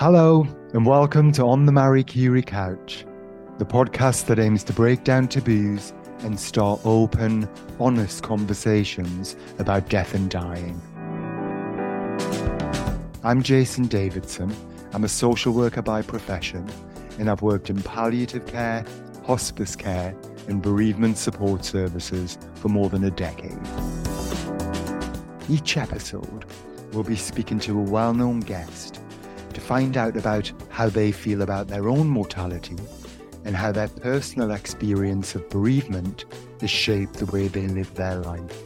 Hello, and welcome to On the Marie Curie Couch, the podcast that aims to break down taboos and start open, honest conversations about death and dying. I'm Jason Davidson. I'm a social worker by profession, and I've worked in palliative care, hospice care, and bereavement support services for more than a decade. Each episode, we'll be speaking to a well known guest find out about how they feel about their own mortality and how their personal experience of bereavement has shaped the way they live their life.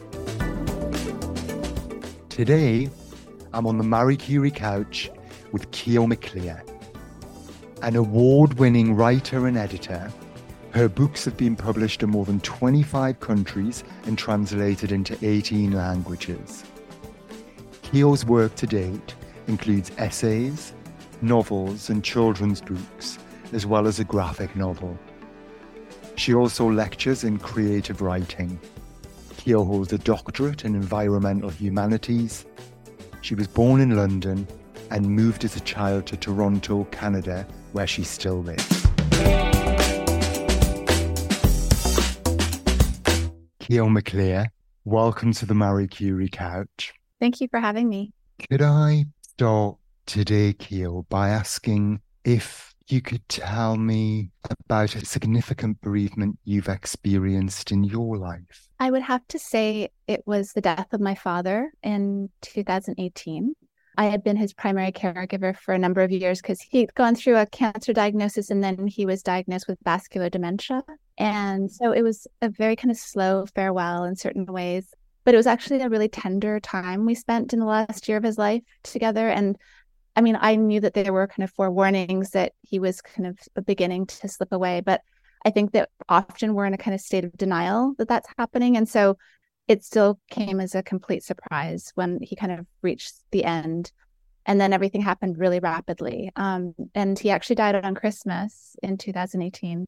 Today, I'm on the Marie Curie couch with Kyo Maclear, an award winning writer and editor. Her books have been published in more than 25 countries and translated into 18 languages. Kyo's work to date includes essays, novels, and children's books, as well as a graphic novel. She also lectures in creative writing. Kyo holds a doctorate in environmental humanities. She was born in London and moved as a child to Toronto, Canada, where she still lives. Kyo Maclear, welcome to the Marie Curie couch. Thank you for having me. Could I start today, Kyo, by asking if you could tell me about a significant bereavement you've experienced in your life? I would have to say it was the death of my father in 2018. I had been his primary caregiver for a number of years because he'd gone through a cancer diagnosis and then he was diagnosed with vascular dementia. And so it was a very kind of slow farewell in certain ways. But it was actually a really tender time we spent in the last year of his life together. And I mean, I knew that there were kind of forewarnings that he was kind of beginning to slip away. But I think that often we're in a kind of state of denial that that's happening. And so it still came as a complete surprise when he kind of reached the end and then everything happened really rapidly um, and he actually died on christmas in 2018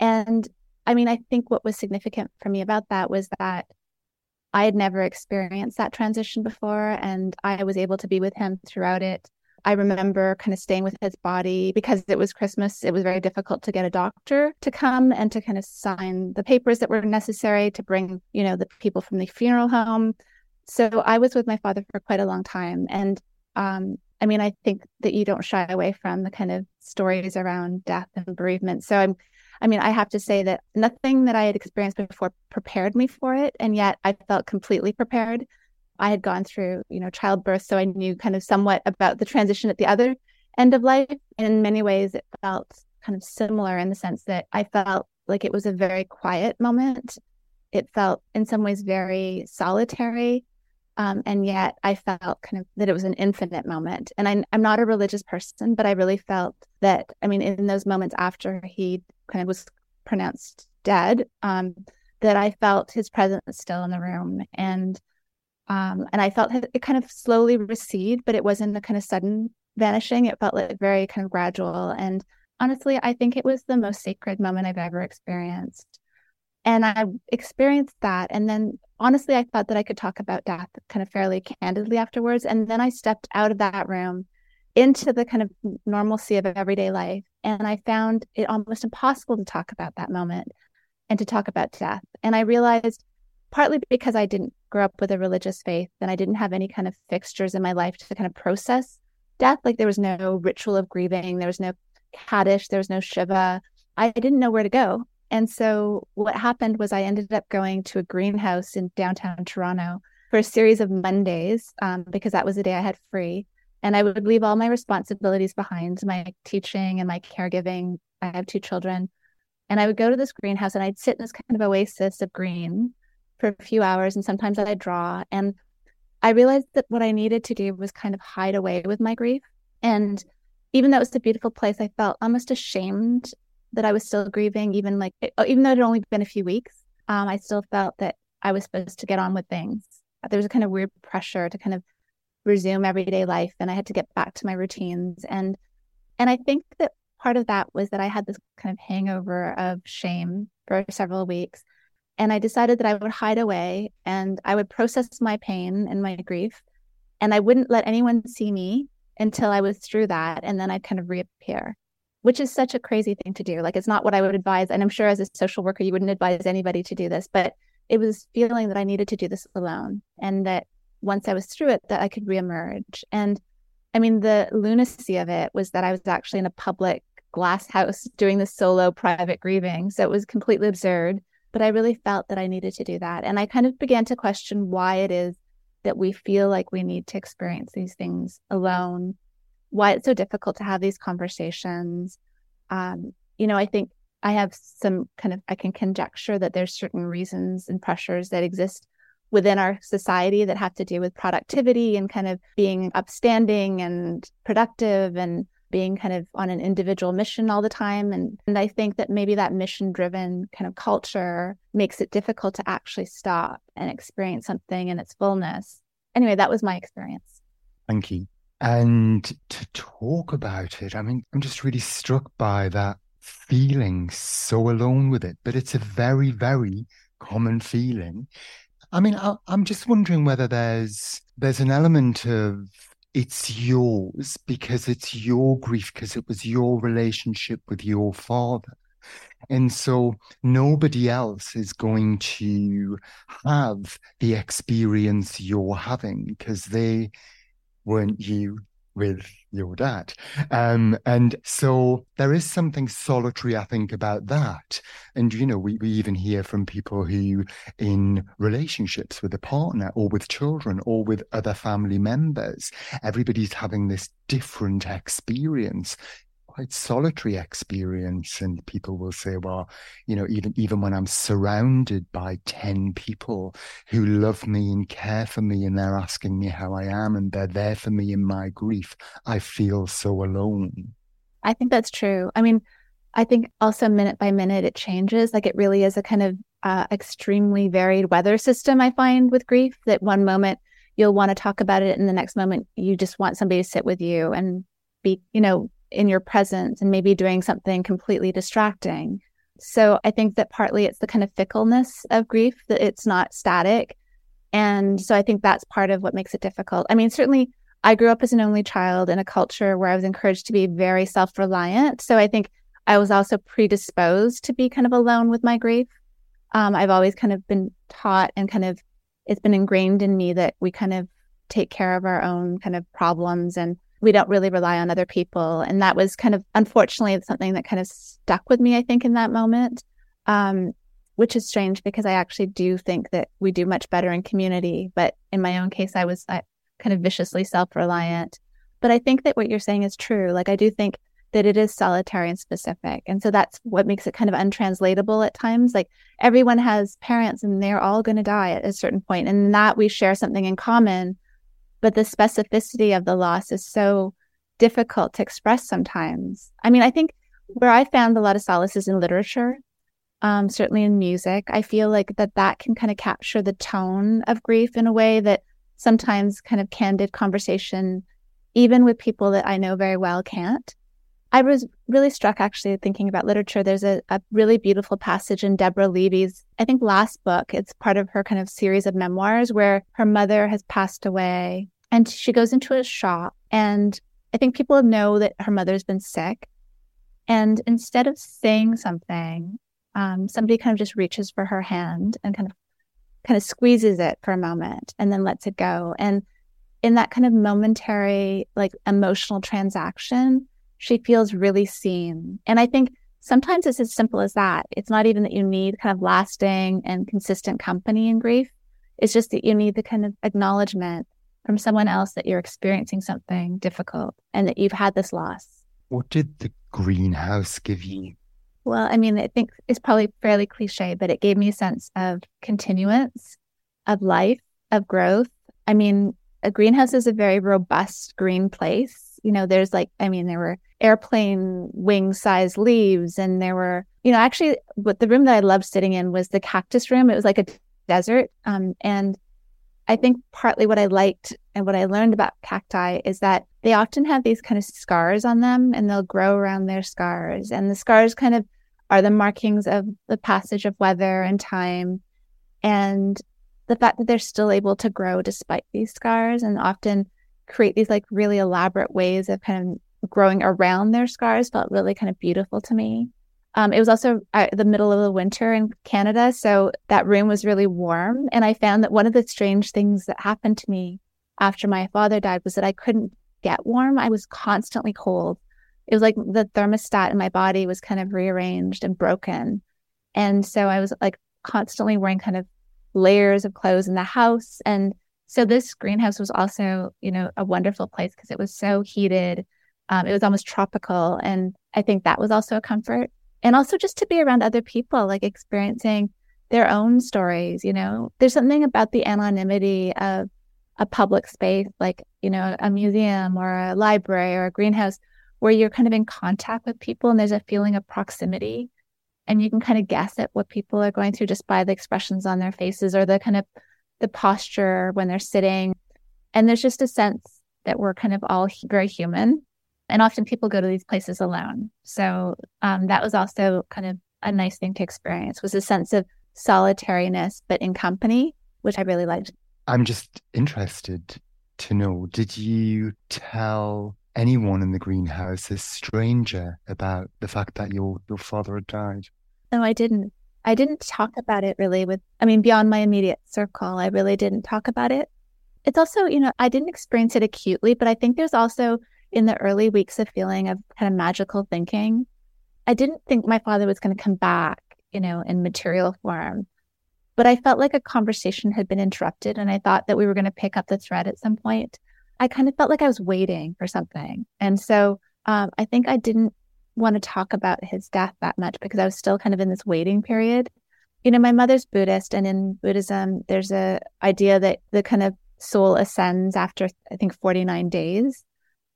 and i mean i think what was significant for me about that was that i had never experienced that transition before and i was able to be with him throughout it I remember kind of staying with his body because it was Christmas. It was very difficult to get a doctor to come and to kind of sign the papers that were necessary to bring, you know, the people from the funeral home. So I was with my father for quite a long time. And um, I mean, I think that you don't shy away from the kind of stories around death and bereavement. So I'm, I mean, I have to say that nothing that I had experienced before prepared me for it. And yet I felt completely prepared. I had gone through, you know, childbirth, so I knew kind of somewhat about the transition at the other end of life. In many ways, it felt kind of similar in the sense that I felt like it was a very quiet moment. It felt in some ways very solitary. Um, and yet I felt kind of that it was an infinite moment. And I, I'm not a religious person, but I really felt that, I mean, in those moments after he kind of was pronounced dead, um, that I felt his presence still in the room. And um, and I felt it kind of slowly recede, but it wasn't a kind of sudden vanishing. It felt like very kind of gradual. And honestly, I think it was the most sacred moment I've ever experienced. And I experienced that. And then honestly, I thought that I could talk about death kind of fairly candidly afterwards. And then I stepped out of that room into the kind of normalcy of everyday life. And I found it almost impossible to talk about that moment and to talk about death. And I realized partly because I didn't grow up with a religious faith and I didn't have any kind of fixtures in my life to kind of process death. Like there was no ritual of grieving, there was no Kaddish, there was no Shiva. I didn't know where to go. And so what happened was I ended up going to a greenhouse in downtown Toronto for a series of Mondays um, because that was the day I had free. And I would leave all my responsibilities behind, my teaching and my caregiving. I have two children. And I would go to this greenhouse and I'd sit in this kind of oasis of green for a few hours and sometimes I draw. And I realized that what I needed to do was kind of hide away with my grief. And even though it was a beautiful place, I felt almost ashamed that I was still grieving, even like, even though it had only been a few weeks, um, I still felt that I was supposed to get on with things. There was a kind of weird pressure to kind of resume everyday life and I had to get back to my routines. And, and I think that part of that was that I had this kind of hangover of shame for several weeks. And I decided that I would hide away and I would process my pain and my grief. And I wouldn't let anyone see me until I was through that. And then I'd kind of reappear, which is such a crazy thing to do. Like, it's not what I would advise. And I'm sure as a social worker, you wouldn't advise anybody to do this, but it was feeling that I needed to do this alone and that once I was through it, that I could reemerge. And I mean, the lunacy of it was that I was actually in a public glass house doing the solo private grieving. So it was completely absurd. But I really felt that I needed to do that. And I kind of began to question why it is that we feel like we need to experience these things alone, why it's so difficult to have these conversations. Um, you know, I think I have some kind of, I can conjecture that there's certain reasons and pressures that exist within our society that have to do with productivity and kind of being upstanding and productive and being kind of on an individual mission all the time. And, and I think that maybe that mission driven kind of culture makes it difficult to actually stop and experience something in its fullness. Anyway, that was my experience. Thank you. And to talk about it, I mean, I'm just really struck by that feeling so alone with it, but it's a very, very common feeling. I mean, I, am just wondering whether there's there's an element of it's yours because it's your grief because it was your relationship with your father. And so nobody else is going to have the experience you're having because they weren't you with your dad. Um, and so there is something solitary, I think, about that. And, you know, we, we even hear from people who, in relationships with a partner or with children or with other family members, everybody's having this different experience quite solitary experience and people will say well you know even even when i'm surrounded by 10 people who love me and care for me and they're asking me how i am and they're there for me in my grief i feel so alone. I think that's true. I mean i think also minute by minute it changes. Like it really is a kind of uh, extremely varied weather system i find with grief that one moment you'll want to talk about it and the next moment you just want somebody to sit with you and be you know in your presence and maybe doing something completely distracting. So I think that partly it's the kind of fickleness of grief that it's not static. And so I think that's part of what makes it difficult. I mean, certainly I grew up as an only child in a culture where I was encouraged to be very self reliant. So I think I was also predisposed to be kind of alone with my grief. Um, I've always kind of been taught and kind of it's been ingrained in me that we kind of take care of our own kind of problems and we don't really rely on other people. And that was kind of, unfortunately, something that kind of stuck with me, I think, in that moment, um, which is strange because I actually do think that we do much better in community. But in my own case, I was I, kind of viciously self reliant. But I think that what you're saying is true. Like, I do think that it is solitary and specific. And so that's what makes it kind of untranslatable at times. Like, everyone has parents and they're all going to die at a certain point, and that we share something in common but the specificity of the loss is so difficult to express sometimes. I mean, I think where I found a lot of solace is in literature, um, certainly in music. I feel like that that can kind of capture the tone of grief in a way that sometimes kind of candid conversation, even with people that I know very well, can't. I was really struck actually thinking about literature. There's a, a really beautiful passage in Deborah Levy's, I think, last book. It's part of her kind of series of memoirs where her mother has passed away and she goes into a shop, and I think people know that her mother's been sick. And instead of saying something, um, somebody kind of just reaches for her hand and kind of kind of squeezes it for a moment and then lets it go. And in that kind of momentary, like emotional transaction, she feels really seen. And I think sometimes it's as simple as that. It's not even that you need kind of lasting and consistent company in grief. It's just that you need the kind of acknowledgement from someone else that you're experiencing something difficult and that you've had this loss. What did the greenhouse give you? Well, I mean, I think it's probably fairly cliche, but it gave me a sense of continuance, of life, of growth. I mean, a greenhouse is a very robust green place. You know, there's like, I mean, there were airplane wing size leaves, and there were, you know, actually, what the room that I loved sitting in was the cactus room. It was like a desert. Um, and I think partly what I liked and what I learned about cacti is that they often have these kind of scars on them and they'll grow around their scars. And the scars kind of are the markings of the passage of weather and time and the fact that they're still able to grow despite these scars. And often create these like really elaborate ways of kind of growing around their scars felt really kind of beautiful to me. Um, it was also uh, the middle of the winter in Canada, so that room was really warm. And I found that one of the strange things that happened to me after my father died was that I couldn't get warm. I was constantly cold. It was like the thermostat in my body was kind of rearranged and broken. And so I was like constantly wearing kind of layers of clothes in the house. And so this greenhouse was also, you know, a wonderful place because it was so heated. Um, it was almost tropical. And I think that was also a comfort and also just to be around other people, like experiencing their own stories. You know, there's something about the anonymity of a public space, like, you know, a museum or a library or a greenhouse, where you're kind of in contact with people and there's a feeling of proximity. And you can kind of guess at what people are going through just by the expressions on their faces or the kind of the posture when they're sitting. And there's just a sense that we're kind of all very human and often people go to these places alone. So um, that was also kind of a nice thing to experience was a sense of solitariness but in company which i really liked. I'm just interested to know did you tell anyone in the greenhouse a stranger about the fact that your your father had died? No i didn't. I didn't talk about it really with i mean beyond my immediate circle i really didn't talk about it. It's also you know i didn't experience it acutely but i think there's also in the early weeks of feeling of kind of magical thinking, I didn't think my father was going to come back, you know, in material form. But I felt like a conversation had been interrupted and I thought that we were going to pick up the thread at some point. I kind of felt like I was waiting for something. And so um, I think I didn't want to talk about his death that much because I was still kind of in this waiting period. You know, my mother's Buddhist, and in Buddhism, there's a idea that the kind of soul ascends after I think 49 days.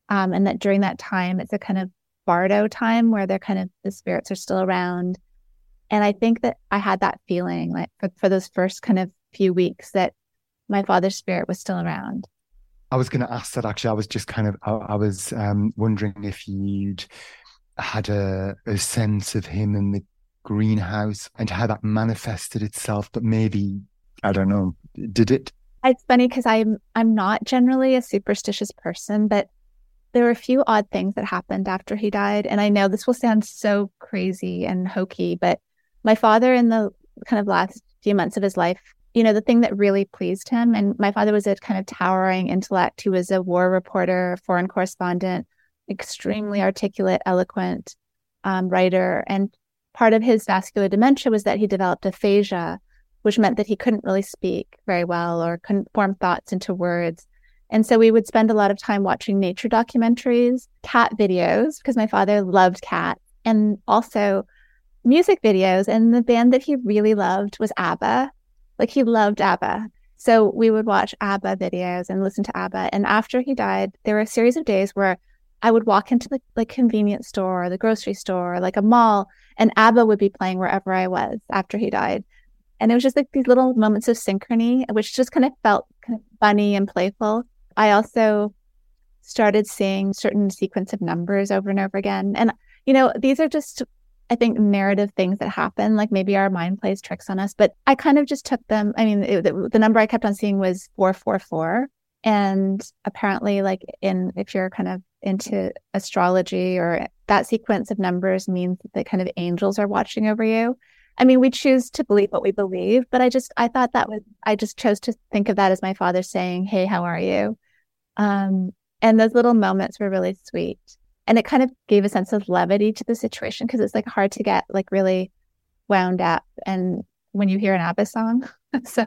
Um, and that during that time, it's a kind of bardo time where they're kind of the spirits are still around. And I think that I had that feeling like for, for those first kind of few weeks that my father's spirit was still around. I was going to ask that actually. I was just kind of, I, I was um, wondering if you'd had a, a sense of him in the greenhouse and how that manifested itself, but maybe, I don't know, did it? It's funny because I'm I'm not generally a superstitious person, but there were a few odd things that happened after he died. And I know this will sound so crazy and hokey, but my father, in the kind of last few months of his life, you know, the thing that really pleased him, and my father was a kind of towering intellect. He was a war reporter, foreign correspondent, extremely articulate, eloquent um, writer. And part of his vascular dementia was that he developed aphasia, which meant that he couldn't really speak very well or couldn't form thoughts into words. And so we would spend a lot of time watching nature documentaries, cat videos, because my father loved cats, and also music videos. And the band that he really loved was ABBA. Like he loved ABBA. So we would watch ABBA videos and listen to ABBA. And after he died, there were a series of days where I would walk into the like convenience store or the grocery store or like a mall and ABBA would be playing wherever I was after he died. And it was just like these little moments of synchrony, which just kind of felt kind of funny and playful. I also started seeing certain sequence of numbers over and over again. And, you know, these are just, I think, narrative things that happen. Like maybe our mind plays tricks on us, but I kind of just took them. I mean, it, the, the number I kept on seeing was 444. And apparently, like in, if you're kind of into astrology or that sequence of numbers means that kind of angels are watching over you. I mean, we choose to believe what we believe, but I just, I thought that was, I just chose to think of that as my father saying, Hey, how are you? Um, and those little moments were really sweet. And it kind of gave a sense of levity to the situation because it's like hard to get like really wound up. And when you hear an ABBA song, so,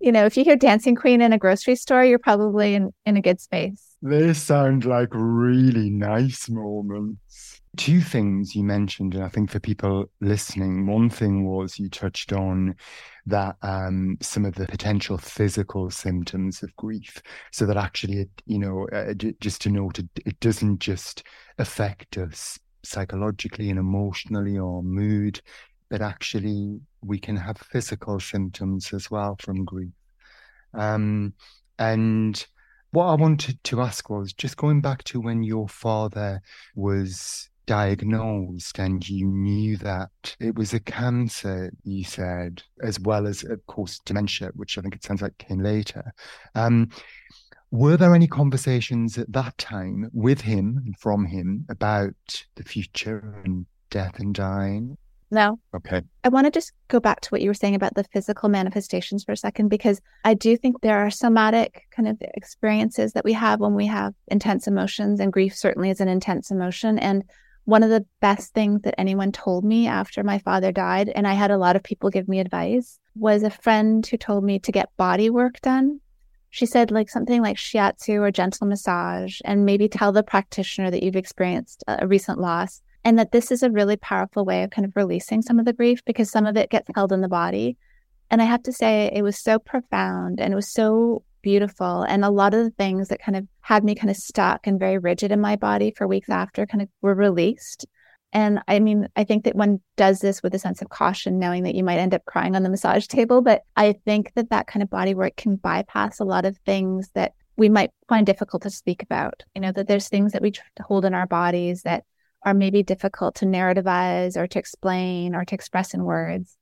you know, if you hear Dancing Queen in a grocery store, you're probably in, in a good space. They sound like really nice moments. Two things you mentioned, and I think for people listening, one thing was you touched on that um, some of the potential physical symptoms of grief, so that actually, it, you know, uh, just to note, it, it doesn't just affect us psychologically and emotionally or mood, but actually we can have physical symptoms as well from grief. Um, and what I wanted to ask was just going back to when your father was diagnosed and you knew that it was a cancer, you said, as well as, of course, dementia, which I think it sounds like came later. Um, Were there any conversations at that time with him and from him about the future and death and dying? No. Okay. I want to just go back to what you were saying about the physical manifestations for a second, because I do think there are somatic kind of experiences that we have when we have intense emotions, and grief certainly is an intense emotion. And one of the best things that anyone told me after my father died, and I had a lot of people give me advice, was a friend who told me to get body work done. She said, like something like shiatsu or gentle massage, and maybe tell the practitioner that you've experienced a recent loss and that this is a really powerful way of kind of releasing some of the grief because some of it gets held in the body. And I have to say, it was so profound and it was so beautiful. And a lot of the things that kind of had me kind of stuck and very rigid in my body for weeks after kind of were released. And I mean, I think that one does this with a sense of caution, knowing that you might end up crying on the massage table. But I think that that kind of body work can bypass a lot of things that we might find difficult to speak about. You know, that there's things that we hold in our bodies that are maybe difficult to narrativize or to explain or to express in words.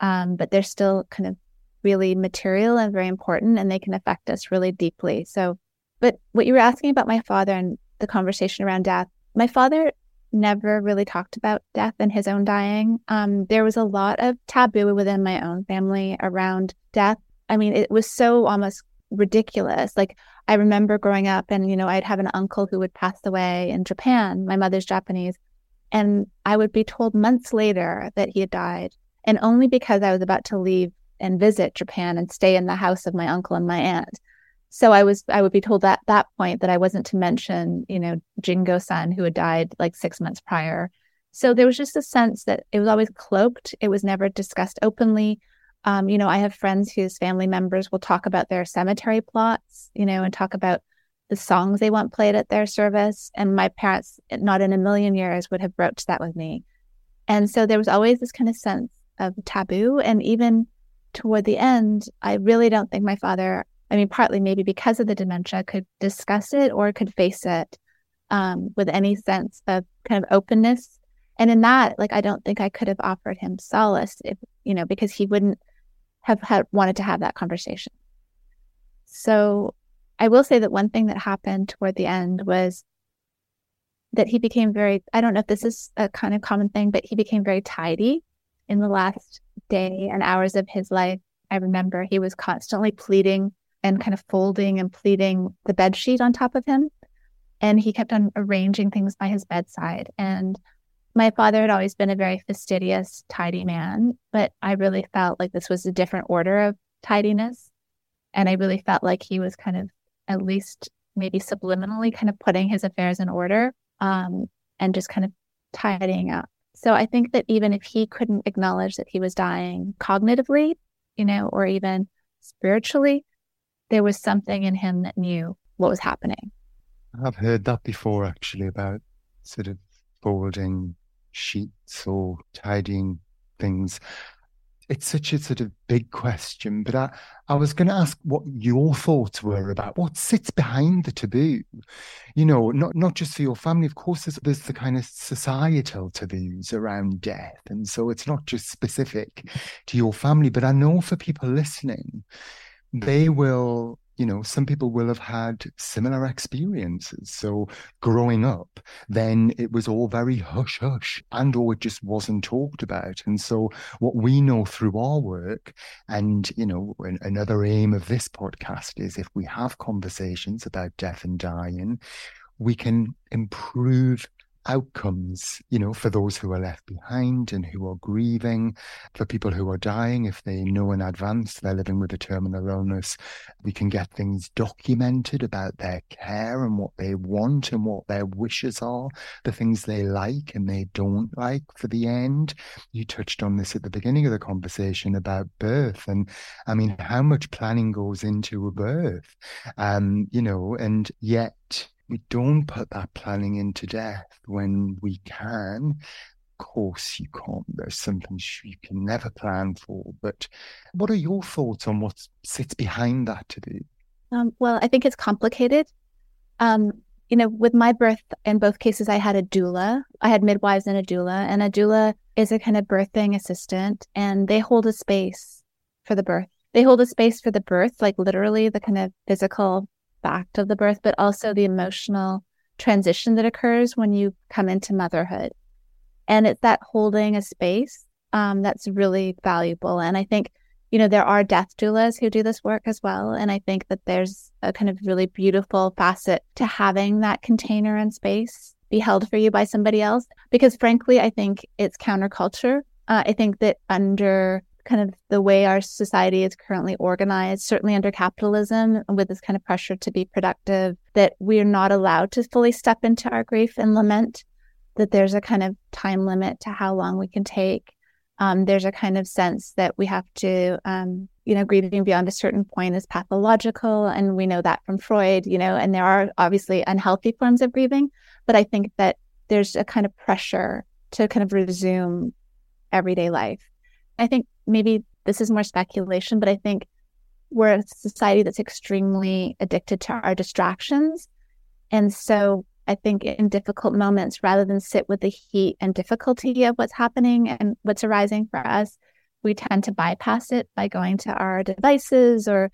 Um, but they're still kind of really material and very important and they can affect us really deeply. So, but what you were asking about my father and the conversation around death, my father never really talked about death and his own dying. Um, there was a lot of taboo within my own family around death. I mean, it was so almost ridiculous. Like, I remember growing up and, you know, I'd have an uncle who would pass away in Japan. My mother's Japanese. And I would be told months later that he had died. And only because I was about to leave and visit Japan and stay in the house of my uncle and my aunt. So I was I would be told at that point that I wasn't to mention, you know, Jingo san who had died like six months prior. So there was just a sense that it was always cloaked. It was never discussed openly. Um, you know, I have friends whose family members will talk about their cemetery plots, you know, and talk about the songs they want played at their service. And my parents, not in a million years, would have broached that with me. And so there was always this kind of sense of taboo. And even toward the end, I really don't think my father, I mean, partly maybe because of the dementia, could discuss it or could face it um, with any sense of kind of openness. And in that, like, I don't think I could have offered him solace if, you know, because he wouldn't have had wanted to have that conversation. So I will say that one thing that happened toward the end was that he became very, I don't know if this is a kind of common thing, but he became very tidy in the last day and hours of his life. I remember he was constantly pleating and kind of folding and pleating the bed sheet on top of him. And he kept on arranging things by his bedside. And my father had always been a very fastidious, tidy man, but I really felt like this was a different order of tidiness. And I really felt like he was kind of, at least maybe subliminally, kind of putting his affairs in order um, and just kind of tidying up. So I think that even if he couldn't acknowledge that he was dying cognitively, you know, or even spiritually, there was something in him that knew what was happening. I've heard that before, actually, about sort of folding sheets or tidying things. It's such a sort of big question, but I, I was going to ask what your thoughts were about what sits behind the taboo. You know, not not just for your family, of course. There's, there's the kind of societal taboos around death, and so it's not just specific to your family. But I know for people listening, they will you know, some people will have had similar experiences. So growing up, then it was all very hush hush and or it just wasn't talked about. And so what we know through our work and, you know, another aim of this podcast is if we have conversations about death and dying, we can improve outcomes, you know, for those who are left behind and who are grieving, for people who are dying, if they know in advance they're living with a terminal illness, we can get things documented about their care and what they want and what their wishes are, the things they like and they don't like for the end. You touched on this at the beginning of the conversation about birth. And I mean, how much planning goes into a birth? Um, you know, and yet we don't put that planning into death when we can. Of course, you can't. There's some things you can never plan for. But what are your thoughts on what sits behind that to? Um, well, I think it's complicated. Um, you know, with my birth, in both cases, I had a doula. I had midwives and a doula, and a doula is a kind of birthing assistant, and they hold a space for the birth. They hold a space for the birth, like literally the kind of physical fact of the birth, but also the emotional transition that occurs when you come into motherhood. And it's that holding a space um, that's really valuable. And I think, you know, there are death doulas who do this work as well. And I think that there's a kind of really beautiful facet to having that container and space be held for you by somebody else. Because frankly, I think it's counterculture. Uh, I think that under kind of the way our society is currently organized, certainly under capitalism, with this kind of pressure to be productive, that we're not allowed to fully step into our grief and lament, that there's a kind of time limit to how long we can take. Um, there's a kind of sense that we have to, um, you know, grieving beyond a certain point is pathological. And we know that from Freud, you know, and there are obviously unhealthy forms of grieving. But I think that there's a kind of pressure to kind of resume everyday life. I think maybe this is more speculation, but I think we're a society that's extremely addicted to our distractions. And so I think in difficult moments, rather than sit with the heat and difficulty of what's happening and what's arising for us, we tend to bypass it by going to our devices or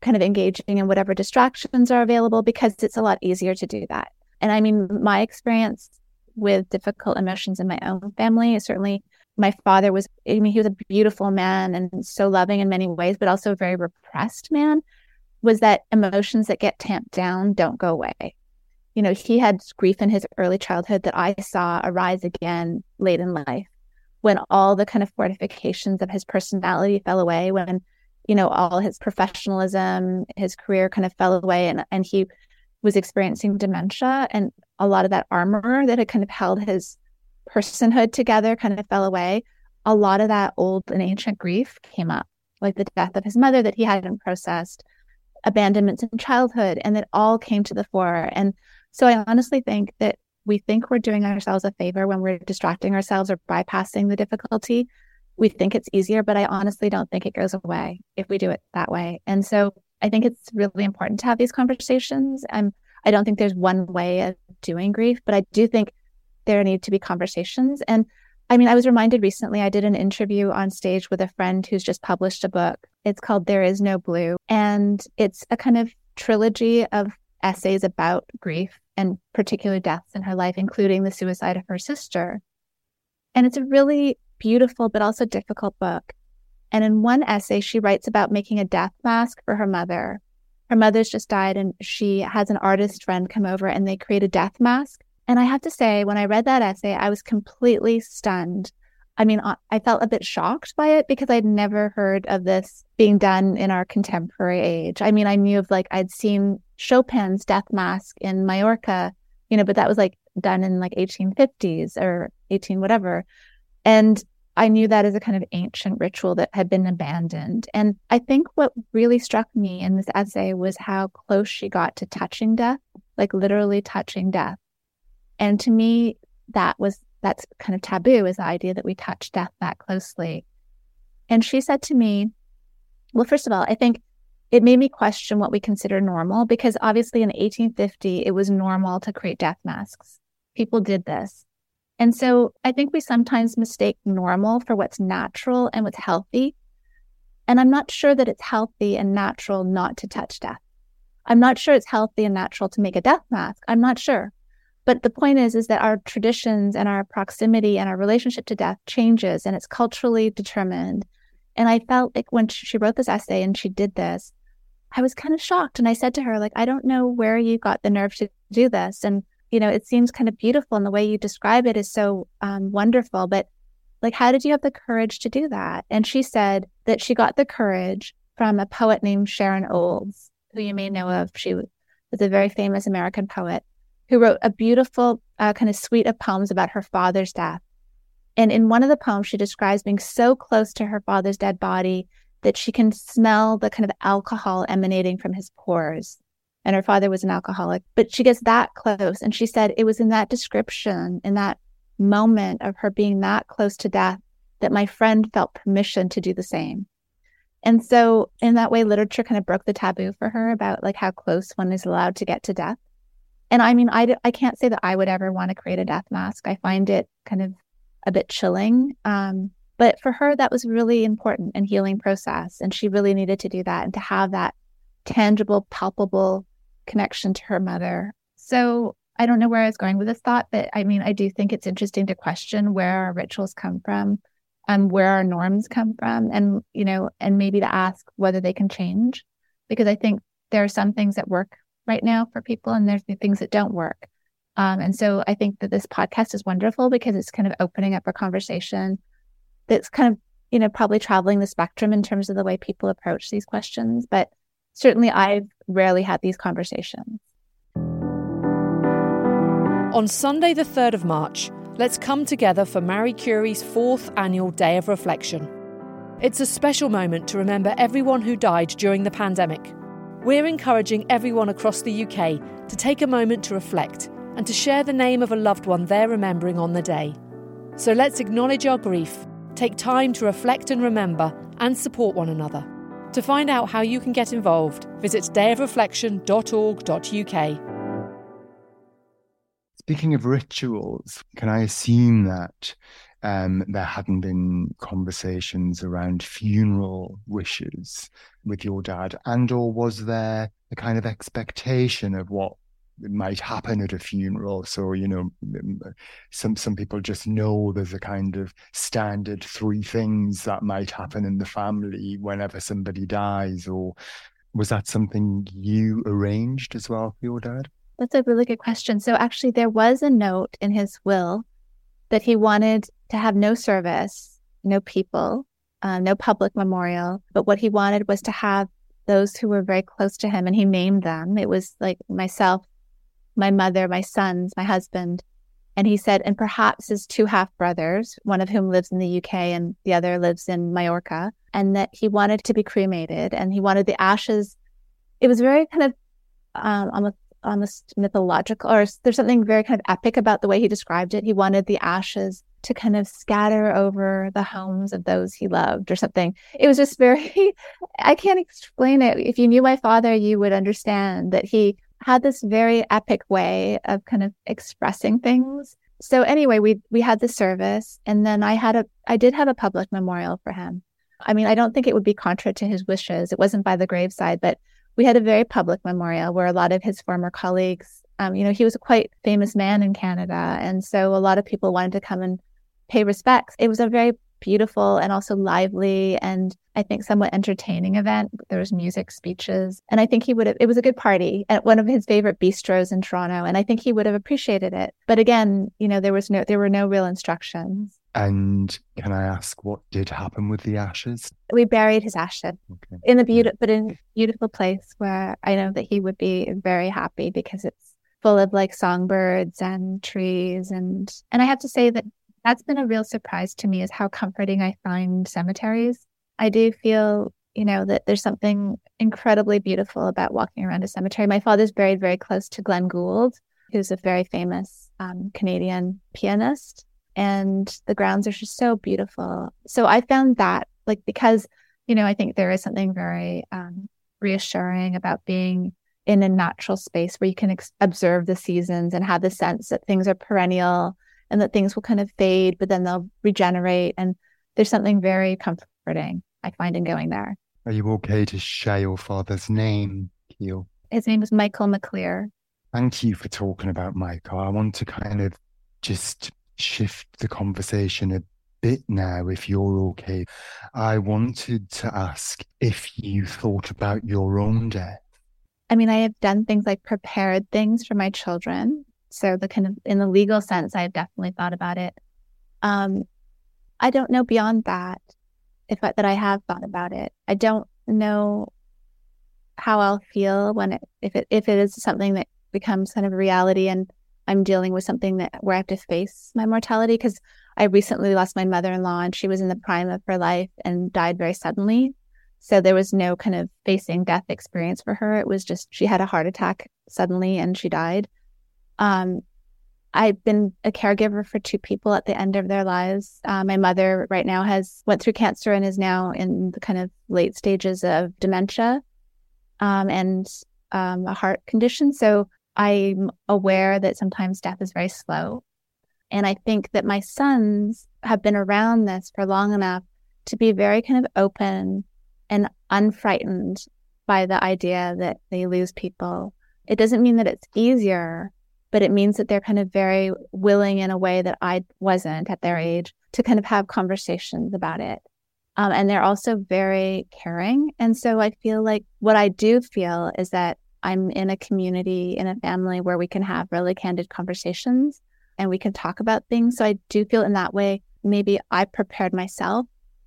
kind of engaging in whatever distractions are available because it's a lot easier to do that. And I mean, my experience with difficult emotions in my own family is certainly my father was, I mean, he was a beautiful man and so loving in many ways, but also a very repressed man. Was that emotions that get tamped down don't go away. You know, he had grief in his early childhood that I saw arise again late in life when all the kind of fortifications of his personality fell away, when, you know, all his professionalism, his career kind of fell away and, and he was experiencing dementia and a lot of that armor that had kind of held his personhood together kind of fell away, a lot of that old and ancient grief came up, like the death of his mother that he hadn't processed, abandonments in childhood, and it all came to the fore. And so I honestly think that we think we're doing ourselves a favor when we're distracting ourselves or bypassing the difficulty. We think it's easier, but I honestly don't think it goes away if we do it that way. And so I think it's really important to have these conversations. I'm I don't think there's one way of doing grief, but I do think there need to be conversations. And I mean, I was reminded recently, I did an interview on stage with a friend who's just published a book. It's called There Is No Blue. And it's a kind of trilogy of essays about grief and particular deaths in her life, including the suicide of her sister. And it's a really beautiful, but also difficult book. And in one essay, she writes about making a death mask for her mother. Her mother's just died, and she has an artist friend come over and they create a death mask and I have to say, when I read that essay, I was completely stunned. I mean, I felt a bit shocked by it because I'd never heard of this being done in our contemporary age. I mean, I knew of like, I'd seen Chopin's Death Mask in Majorca, you know, but that was like done in like 1850s or 18 whatever. And I knew that as a kind of ancient ritual that had been abandoned. And I think what really struck me in this essay was how close she got to touching death, like literally touching death. And to me, that was that's kind of taboo is the idea that we touch death that closely. And she said to me, well, first of all, I think it made me question what we consider normal because obviously in 1850, it was normal to create death masks. People did this. And so I think we sometimes mistake normal for what's natural and what's healthy. And I'm not sure that it's healthy and natural not to touch death. I'm not sure it's healthy and natural to make a death mask. I'm not sure. But the point is, is that our traditions and our proximity and our relationship to death changes and it's culturally determined. And I felt like when she wrote this essay and she did this, I was kind of shocked. And I said to her, like, I don't know where you got the nerve to do this. And, you know, it seems kind of beautiful and the way you describe it is so um, wonderful. But like, how did you have the courage to do that? And she said that she got the courage from a poet named Sharon Olds, who you may know of. She was a very famous American poet who wrote a beautiful uh, kind of suite of poems about her father's death. And in one of the poems, she describes being so close to her father's dead body that she can smell the kind of alcohol emanating from his pores. And her father was an alcoholic, but she gets that close. And she said it was in that description, in that moment of her being that close to death, that my friend felt permission to do the same. And so, in that way, literature kind of broke the taboo for her about like how close one is allowed to get to death. And I mean, I, I can't say that I would ever want to create a death mask. I find it kind of a bit chilling. Um, but for her, that was really important and healing process. And she really needed to do that and to have that tangible, palpable connection to her mother. So I don't know where I was going with this thought, but I mean, I do think it's interesting to question where our rituals come from and where our norms come from and, you know, and maybe to ask whether they can change. Because I think there are some things that work right now for people and there's the things that don't work. Um, and so I think that this podcast is wonderful because it's kind of opening up a conversation that's kind of, you know, probably traveling the spectrum in terms of the way people approach these questions. But certainly I've rarely had these conversations. On Sunday, the 3rd of March, let's come together for Marie Curie's fourth annual Day of Reflection. It's a special moment to remember everyone who died during the pandemic. We're encouraging everyone across the UK to take a moment to reflect and to share the name of a loved one they're remembering on the day. So let's acknowledge our grief, take time to reflect and remember, and support one another. To find out how you can get involved, visit dayofreflection.org.uk. Speaking of rituals, can I assume that um, there hadn't been conversations around funeral wishes with your dad, and or was there a kind of expectation of what might happen at a funeral? So you know, some some people just know there's a kind of standard three things that might happen in the family whenever somebody dies, or was that something you arranged as well for your dad? That's a really good question. So actually, there was a note in his will that he wanted to have no service, no people, uh, no public memorial. But what he wanted was to have those who were very close to him, and he named them. It was like myself, my mother, my sons, my husband. And he said, and perhaps his two half brothers, one of whom lives in the UK and the other lives in Majorca, and that he wanted to be cremated and he wanted the ashes. It was very kind of um, almost almost mythological, or there's something very kind of epic about the way he described it. He wanted the ashes to kind of scatter over the homes of those he loved or something. It was just very, I can't explain it. If you knew my father, you would understand that he had this very epic way of kind of expressing things. So anyway, we we had the service and then I had a I did have a public memorial for him. I mean, I don't think it would be contra to his wishes. It wasn't by the graveside, but we had a very public memorial where a lot of his former colleagues, um, you know, he was a quite famous man in Canada. And so a lot of people wanted to come and pay respects. It was a very beautiful and also lively and I think somewhat entertaining event. There was music, speeches, and I think he would have. It was a good party at one of his favorite bistros in Toronto, and I think he would have appreciated it. But again, you know, there was no, there were no real instructions. And can I ask what did happen with the ashes? We buried his ashes okay. in a beautiful, but in a beautiful place where I know that he would be very happy because it's full of like songbirds and trees and and I have to say that that's been a real surprise to me is how comforting I find cemeteries. I do feel, you know, that there's something incredibly beautiful about walking around a cemetery. My father's buried very close to Glenn Gould, who's a very famous um, Canadian pianist and the grounds are just so beautiful. So I found that like because you know I think there is something very um, reassuring about being in a natural space where you can ex- observe the seasons and have the sense that things are perennial and that things will kind of fade, but then they'll regenerate. And there's something very comforting I find in going there. Are you okay to share your father's name, Kyo? His name is Michael Maclear. Thank you for talking about Michael. I want to kind of just shift the conversation a bit now, if you're okay. I wanted to ask if you thought about your own death. I mean, I have done things like prepared things for my children. So the kind of in the legal sense, I've definitely thought about it. Um, I don't know beyond that if I, that I have thought about it. I don't know how I'll feel when it if it if it is something that becomes kind of reality and I'm dealing with something that where I have to face my mortality because I recently lost my mother-in-law and she was in the prime of her life and died very suddenly. So there was no kind of facing death experience for her. It was just she had a heart attack suddenly and she died. Um, I've been a caregiver for two people at the end of their lives. Uh, my mother right now has went through cancer and is now in the kind of late stages of dementia um, and um, a heart condition. So I'm aware that sometimes death is very slow. And I think that my sons have been around this for long enough to be very kind of open and unfrightened by the idea that they lose people. It doesn't mean that it's easier, but it means that they're kind of very willing in a way that I wasn't at their age to kind of have conversations about it. Um, and they're also very caring. And so I feel like what I do feel is that I'm in a community, in a family where we can have really candid conversations and we can talk about things. So I do feel in that way, maybe I prepared myself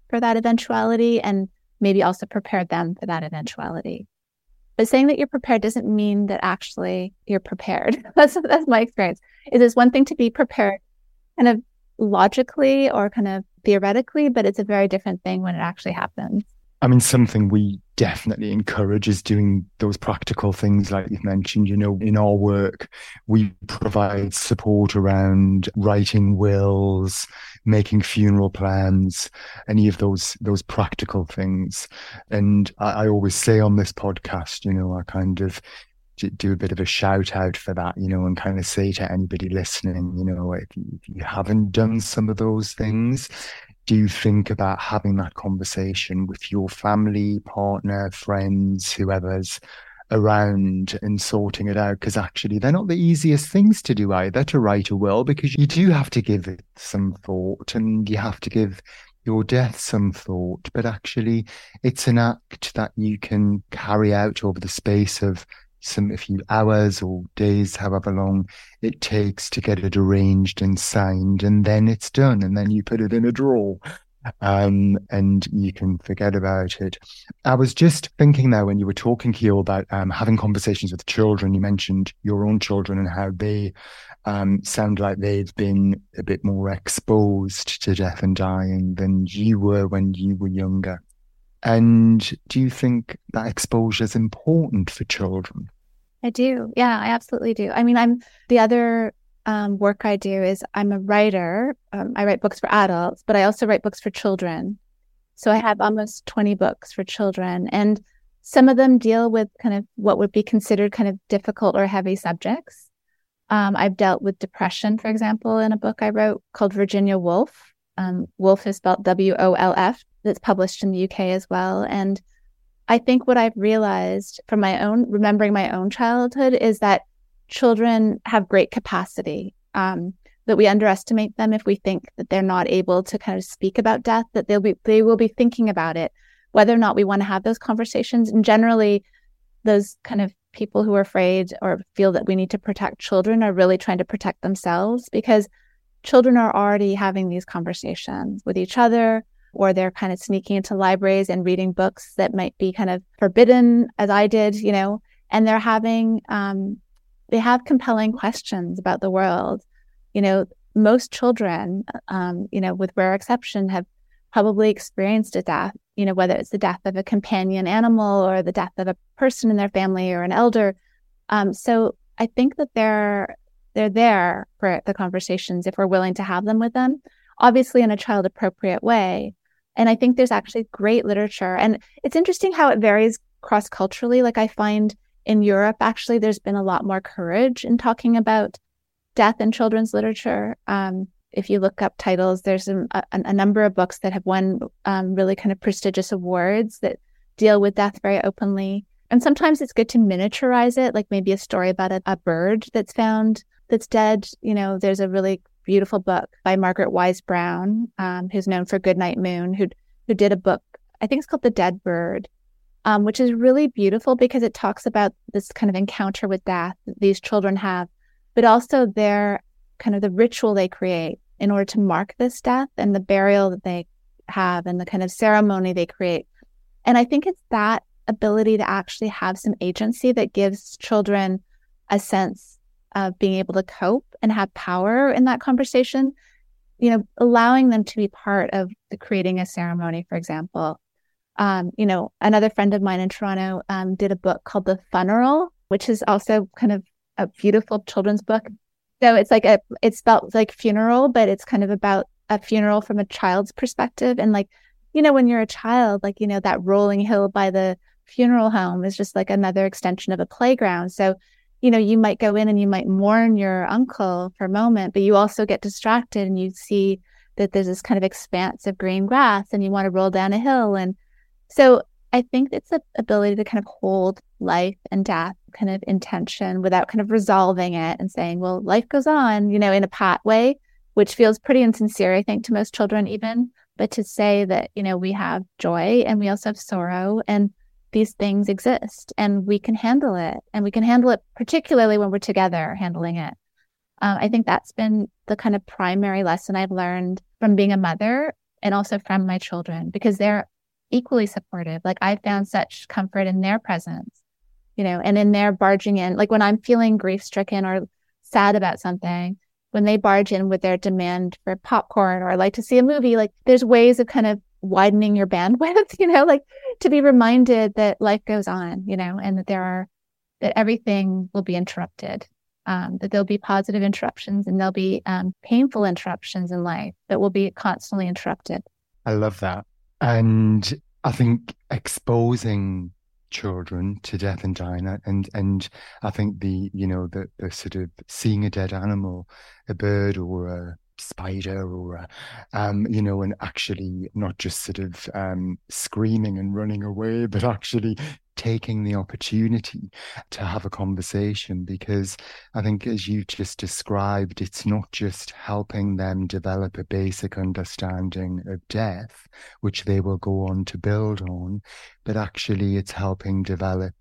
for that eventuality and maybe also prepared them for that eventuality. But saying that you're prepared doesn't mean that actually you're prepared. that's that's my experience. It is one thing to be prepared kind of logically or kind of theoretically, but it's a very different thing when it actually happens. I mean, something we definitely encourage is doing those practical things like you've mentioned. You know, in our work, we provide support around writing wills, making funeral plans, any of those those practical things. And I, I always say on this podcast, you know, I kind of do a bit of a shout out for that, you know, and kind of say to anybody listening, you know, if you haven't done some of those things, do you think about having that conversation with your family, partner, friends, whoever's around and sorting it out? Because actually they're not the easiest things to do either to write a will because you do have to give it some thought and you have to give your death some thought. But actually it's an act that you can carry out over the space of some a few hours or days, however long it takes to get it arranged and signed, and then it's done, and then you put it in a drawer. Um, and you can forget about it. I was just thinking now when you were talking, Kyo, about um, having conversations with children. You mentioned your own children and how they um, sound like they've been a bit more exposed to death and dying than you were when you were younger. And do you think that exposure is important for children? I do. Yeah, I absolutely do. I mean, I'm the other um, work I do is I'm a writer. Um, I write books for adults, but I also write books for children. So I have almost 20 books for children. And some of them deal with kind of what would be considered kind of difficult or heavy subjects. Um, I've dealt with depression, for example, in a book I wrote called Virginia Wolf. Um, Wolf is spelled W O L F that's published in the UK as well. And I think what I've realized from my own remembering my own childhood is that children have great capacity. Um, that we underestimate them if we think that they're not able to kind of speak about death. That they'll be they will be thinking about it, whether or not we want to have those conversations. And generally, those kind of people who are afraid or feel that we need to protect children are really trying to protect themselves because children are already having these conversations with each other or they're kind of sneaking into libraries and reading books that might be kind of forbidden, as I did, you know, and they're having, um, they have compelling questions about the world. You know, most children, um, you know, with rare exception, have probably experienced a death, you know, whether it's the death of a companion animal or the death of a person in their family or an elder. Um, so I think that they're they're there for the conversations if we're willing to have them with them, obviously in a child appropriate way. And I think there's actually great literature. And it's interesting how it varies cross culturally. Like I find in Europe, actually, there's been a lot more courage in talking about death in children's literature. Um, if you look up titles, there's a, a, a number of books that have won um, really kind of prestigious awards that deal with death very openly. And sometimes it's good to miniaturize it, like maybe a story about a, a bird that's found that's dead. You know, there's a really beautiful book by Margaret Wise Brown, um, who's known for Goodnight Moon, who who did a book. I think it's called The Dead Bird, um, which is really beautiful because it talks about this kind of encounter with death these children have, but also their kind of the ritual they create in order to mark this death and the burial that they have and the kind of ceremony they create. And I think it's that ability to actually have some agency that gives children a sense of being able to cope and have power in that conversation, you know, allowing them to be part of the creating a ceremony, for example. Um, you know, another friend of mine in Toronto um, did a book called The Funeral, which is also kind of a beautiful children's book. So it's like a, it's spelled like funeral, but it's kind of about a funeral from a child's perspective. And like, you know, when you're a child, like, you know, that rolling hill by the funeral home is just like another extension of a playground. So you know, you might go in and you might mourn your uncle for a moment, but you also get distracted and you see that there's this kind of expanse of green grass and you want to roll down a hill. And so I think it's the ability to kind of hold life and death kind of intention without kind of resolving it and saying, well, life goes on, you know, in a pat way, which feels pretty insincere, I think, to most children, even. But to say that, you know, we have joy and we also have sorrow and these things exist and we can handle it and we can handle it particularly when we're together handling it. Um, i think that's been the kind of primary lesson i've learned from being a mother and also from my children because they're equally supportive. Like i found such comfort in their presence you know and in their barging in. Like when i'm feeling grief stricken or sad about something when they barge in with their demand for popcorn or like to see a movie like there's ways of kind of widening your bandwidth, you know, like to be reminded that life goes on, you know, and that there are, that everything will be interrupted, um, that there'll be positive interruptions and there'll be um, painful interruptions in life that will be constantly interrupted. I love that. And I think exposing children to death and dying and and I think the you know the, the sort of seeing a dead animal a bird or a spider or uh, um, you know and actually not just sort of um, screaming and running away but actually taking the opportunity to have a conversation because i think as you just described it's not just helping them develop a basic understanding of death which they will go on to build on but actually it's helping develop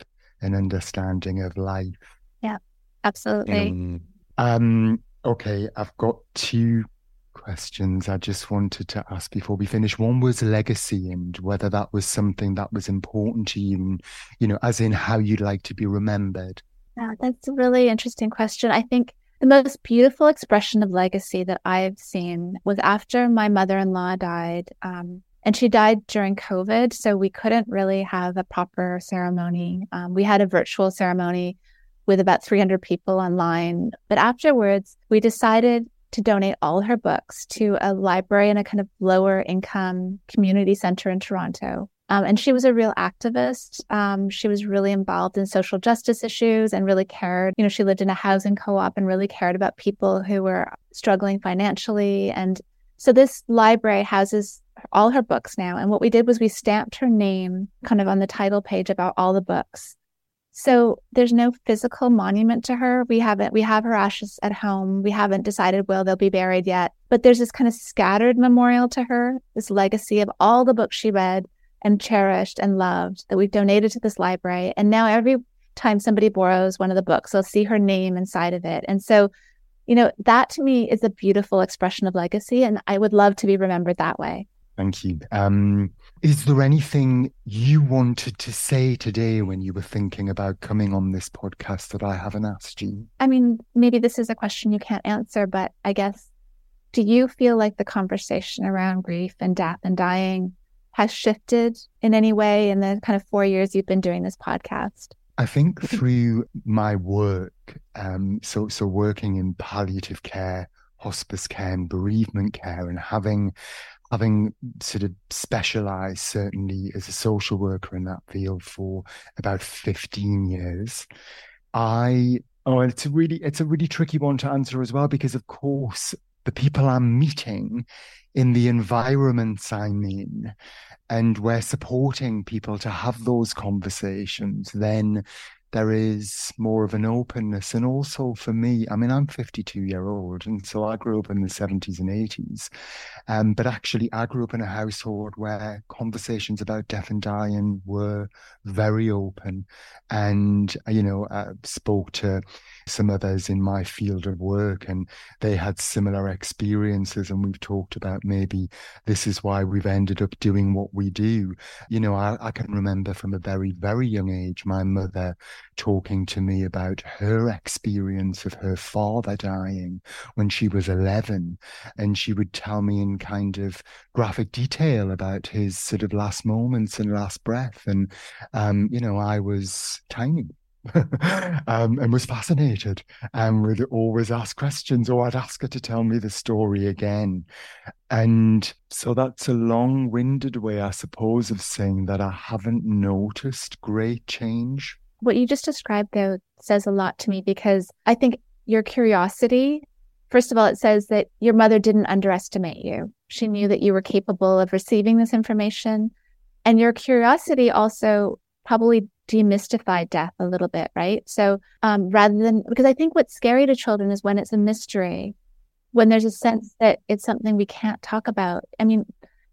an understanding of life. Yeah absolutely. um, um Okay, I've got two questions I just wanted to ask before we finish. One was legacy and whether that was something that was important to you, and, you know, as in how you'd like to be remembered. Yeah, that's a really interesting question. I think the most beautiful expression of legacy that I've seen was after my mother in law died. Um, and she died during COVID. So we couldn't really have a proper ceremony. Um, we had a virtual ceremony with about 300 people online. But afterwards, we decided to donate all her books to a library in a kind of lower income community center in Toronto. Um, and she was a real activist. Um, she was really involved in social justice issues and really cared. You know, she lived in a housing co op and really cared about people who were struggling financially. And so this library houses all her books now. And what we did was we stamped her name kind of on the title page about all the books. So there's no physical monument to her. We haven't, we have her ashes at home. We haven't decided where they'll be buried yet, but there's this kind of scattered memorial to her, this legacy of all the books she read and cherished and loved that we've donated to this library. And now every time somebody borrows one of the books, they'll see her name inside of it. And so, you know, that to me is a beautiful expression of legacy. And I would love to be remembered that way. Thank you. Um, is there anything you wanted to say today when you were thinking about coming on this podcast that I haven't asked you? I mean, maybe this is a question you can't answer, but I guess, do you feel like the conversation around grief and death and dying has shifted in any way in the kind of four years you've been doing this podcast? I think through my work, um, so so working in palliative care, hospice care, and bereavement care, and having having sort of specialized certainly as a social worker in that field for about 15 years i oh it's a really it's a really tricky one to answer as well because of course the people i'm meeting in the environments i'm in and we're supporting people to have those conversations then there is more of an openness. And also for me, I mean, I'm 52 year old, and so I grew up in the 70s and 80s. Um, but actually, I grew up in a household where conversations about death and dying were very open. And, you know, I spoke to some others in my field of work, and they had similar experiences. And we've talked about maybe this is why we've ended up doing what we do. You know, I, I can remember from a very, very young age, my mother talking to me about her experience of her father dying when she was 11. And she would tell me in kind of graphic detail about his sort of last moments and last breath. And, um, you know, I was tiny. um, and was fascinated and would always ask questions, or I'd ask her to tell me the story again. And so that's a long winded way, I suppose, of saying that I haven't noticed great change what you just described, though, says a lot to me because I think your curiosity, first of all, it says that your mother didn't underestimate you. She knew that you were capable of receiving this information And your curiosity also probably demystified death a little bit, right? So um, rather than, because I think what's scary to children is when it's a mystery, when there's a sense that it's something we can't talk about. I mean,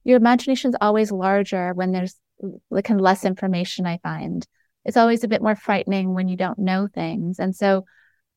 your imagination is always larger when there's like less information, I find. It's always a bit more frightening when you don't know things. And so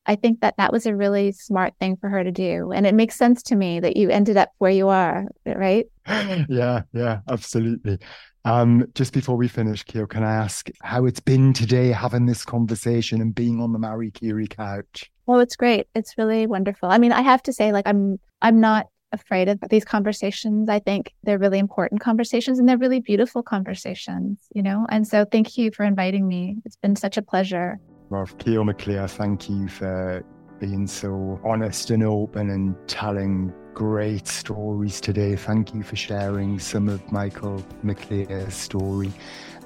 I think that that was a really smart thing for her to do. And it makes sense to me that you ended up where you are, right? yeah, yeah, absolutely. Um, just before we finish, Kyo, can I ask how it's been today having this conversation and being on the Marie Curie couch? Oh, it's great. It's really wonderful. I mean, I have to say, like, I'm I'm not afraid of these conversations. I think they're really important conversations and they're really beautiful conversations, you know? And so thank you for inviting me. It's been such a pleasure. Well, Kyo Maclear, thank you for being so honest and open and telling great stories today. Thank you for sharing some of Michael Maclear's story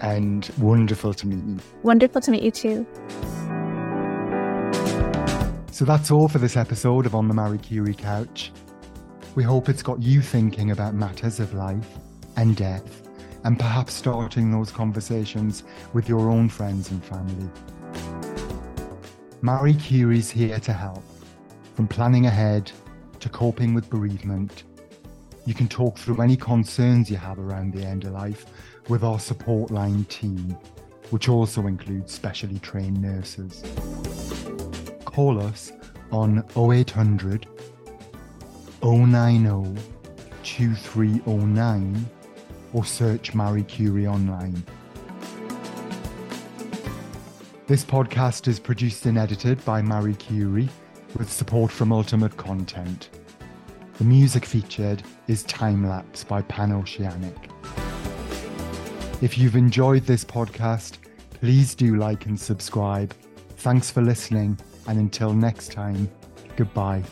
and wonderful to meet you. Wonderful to meet you too. So that's all for this episode of On the Marie Curie Couch. We hope it's got you thinking about matters of life and death and perhaps starting those conversations with your own friends and family. Marie Curie's here to help, from planning ahead to coping with bereavement. You can talk through any concerns you have around the end of life with our support line team, which also includes specially trained nurses. Call us on 0800 090 2309 or search Marie Curie online. This podcast is produced and edited by Marie Curie with support from Ultimate Content. The music featured is Time Lapse by PanOceanic. If you've enjoyed this podcast, please do like and subscribe. Thanks for listening, and until next time, goodbye.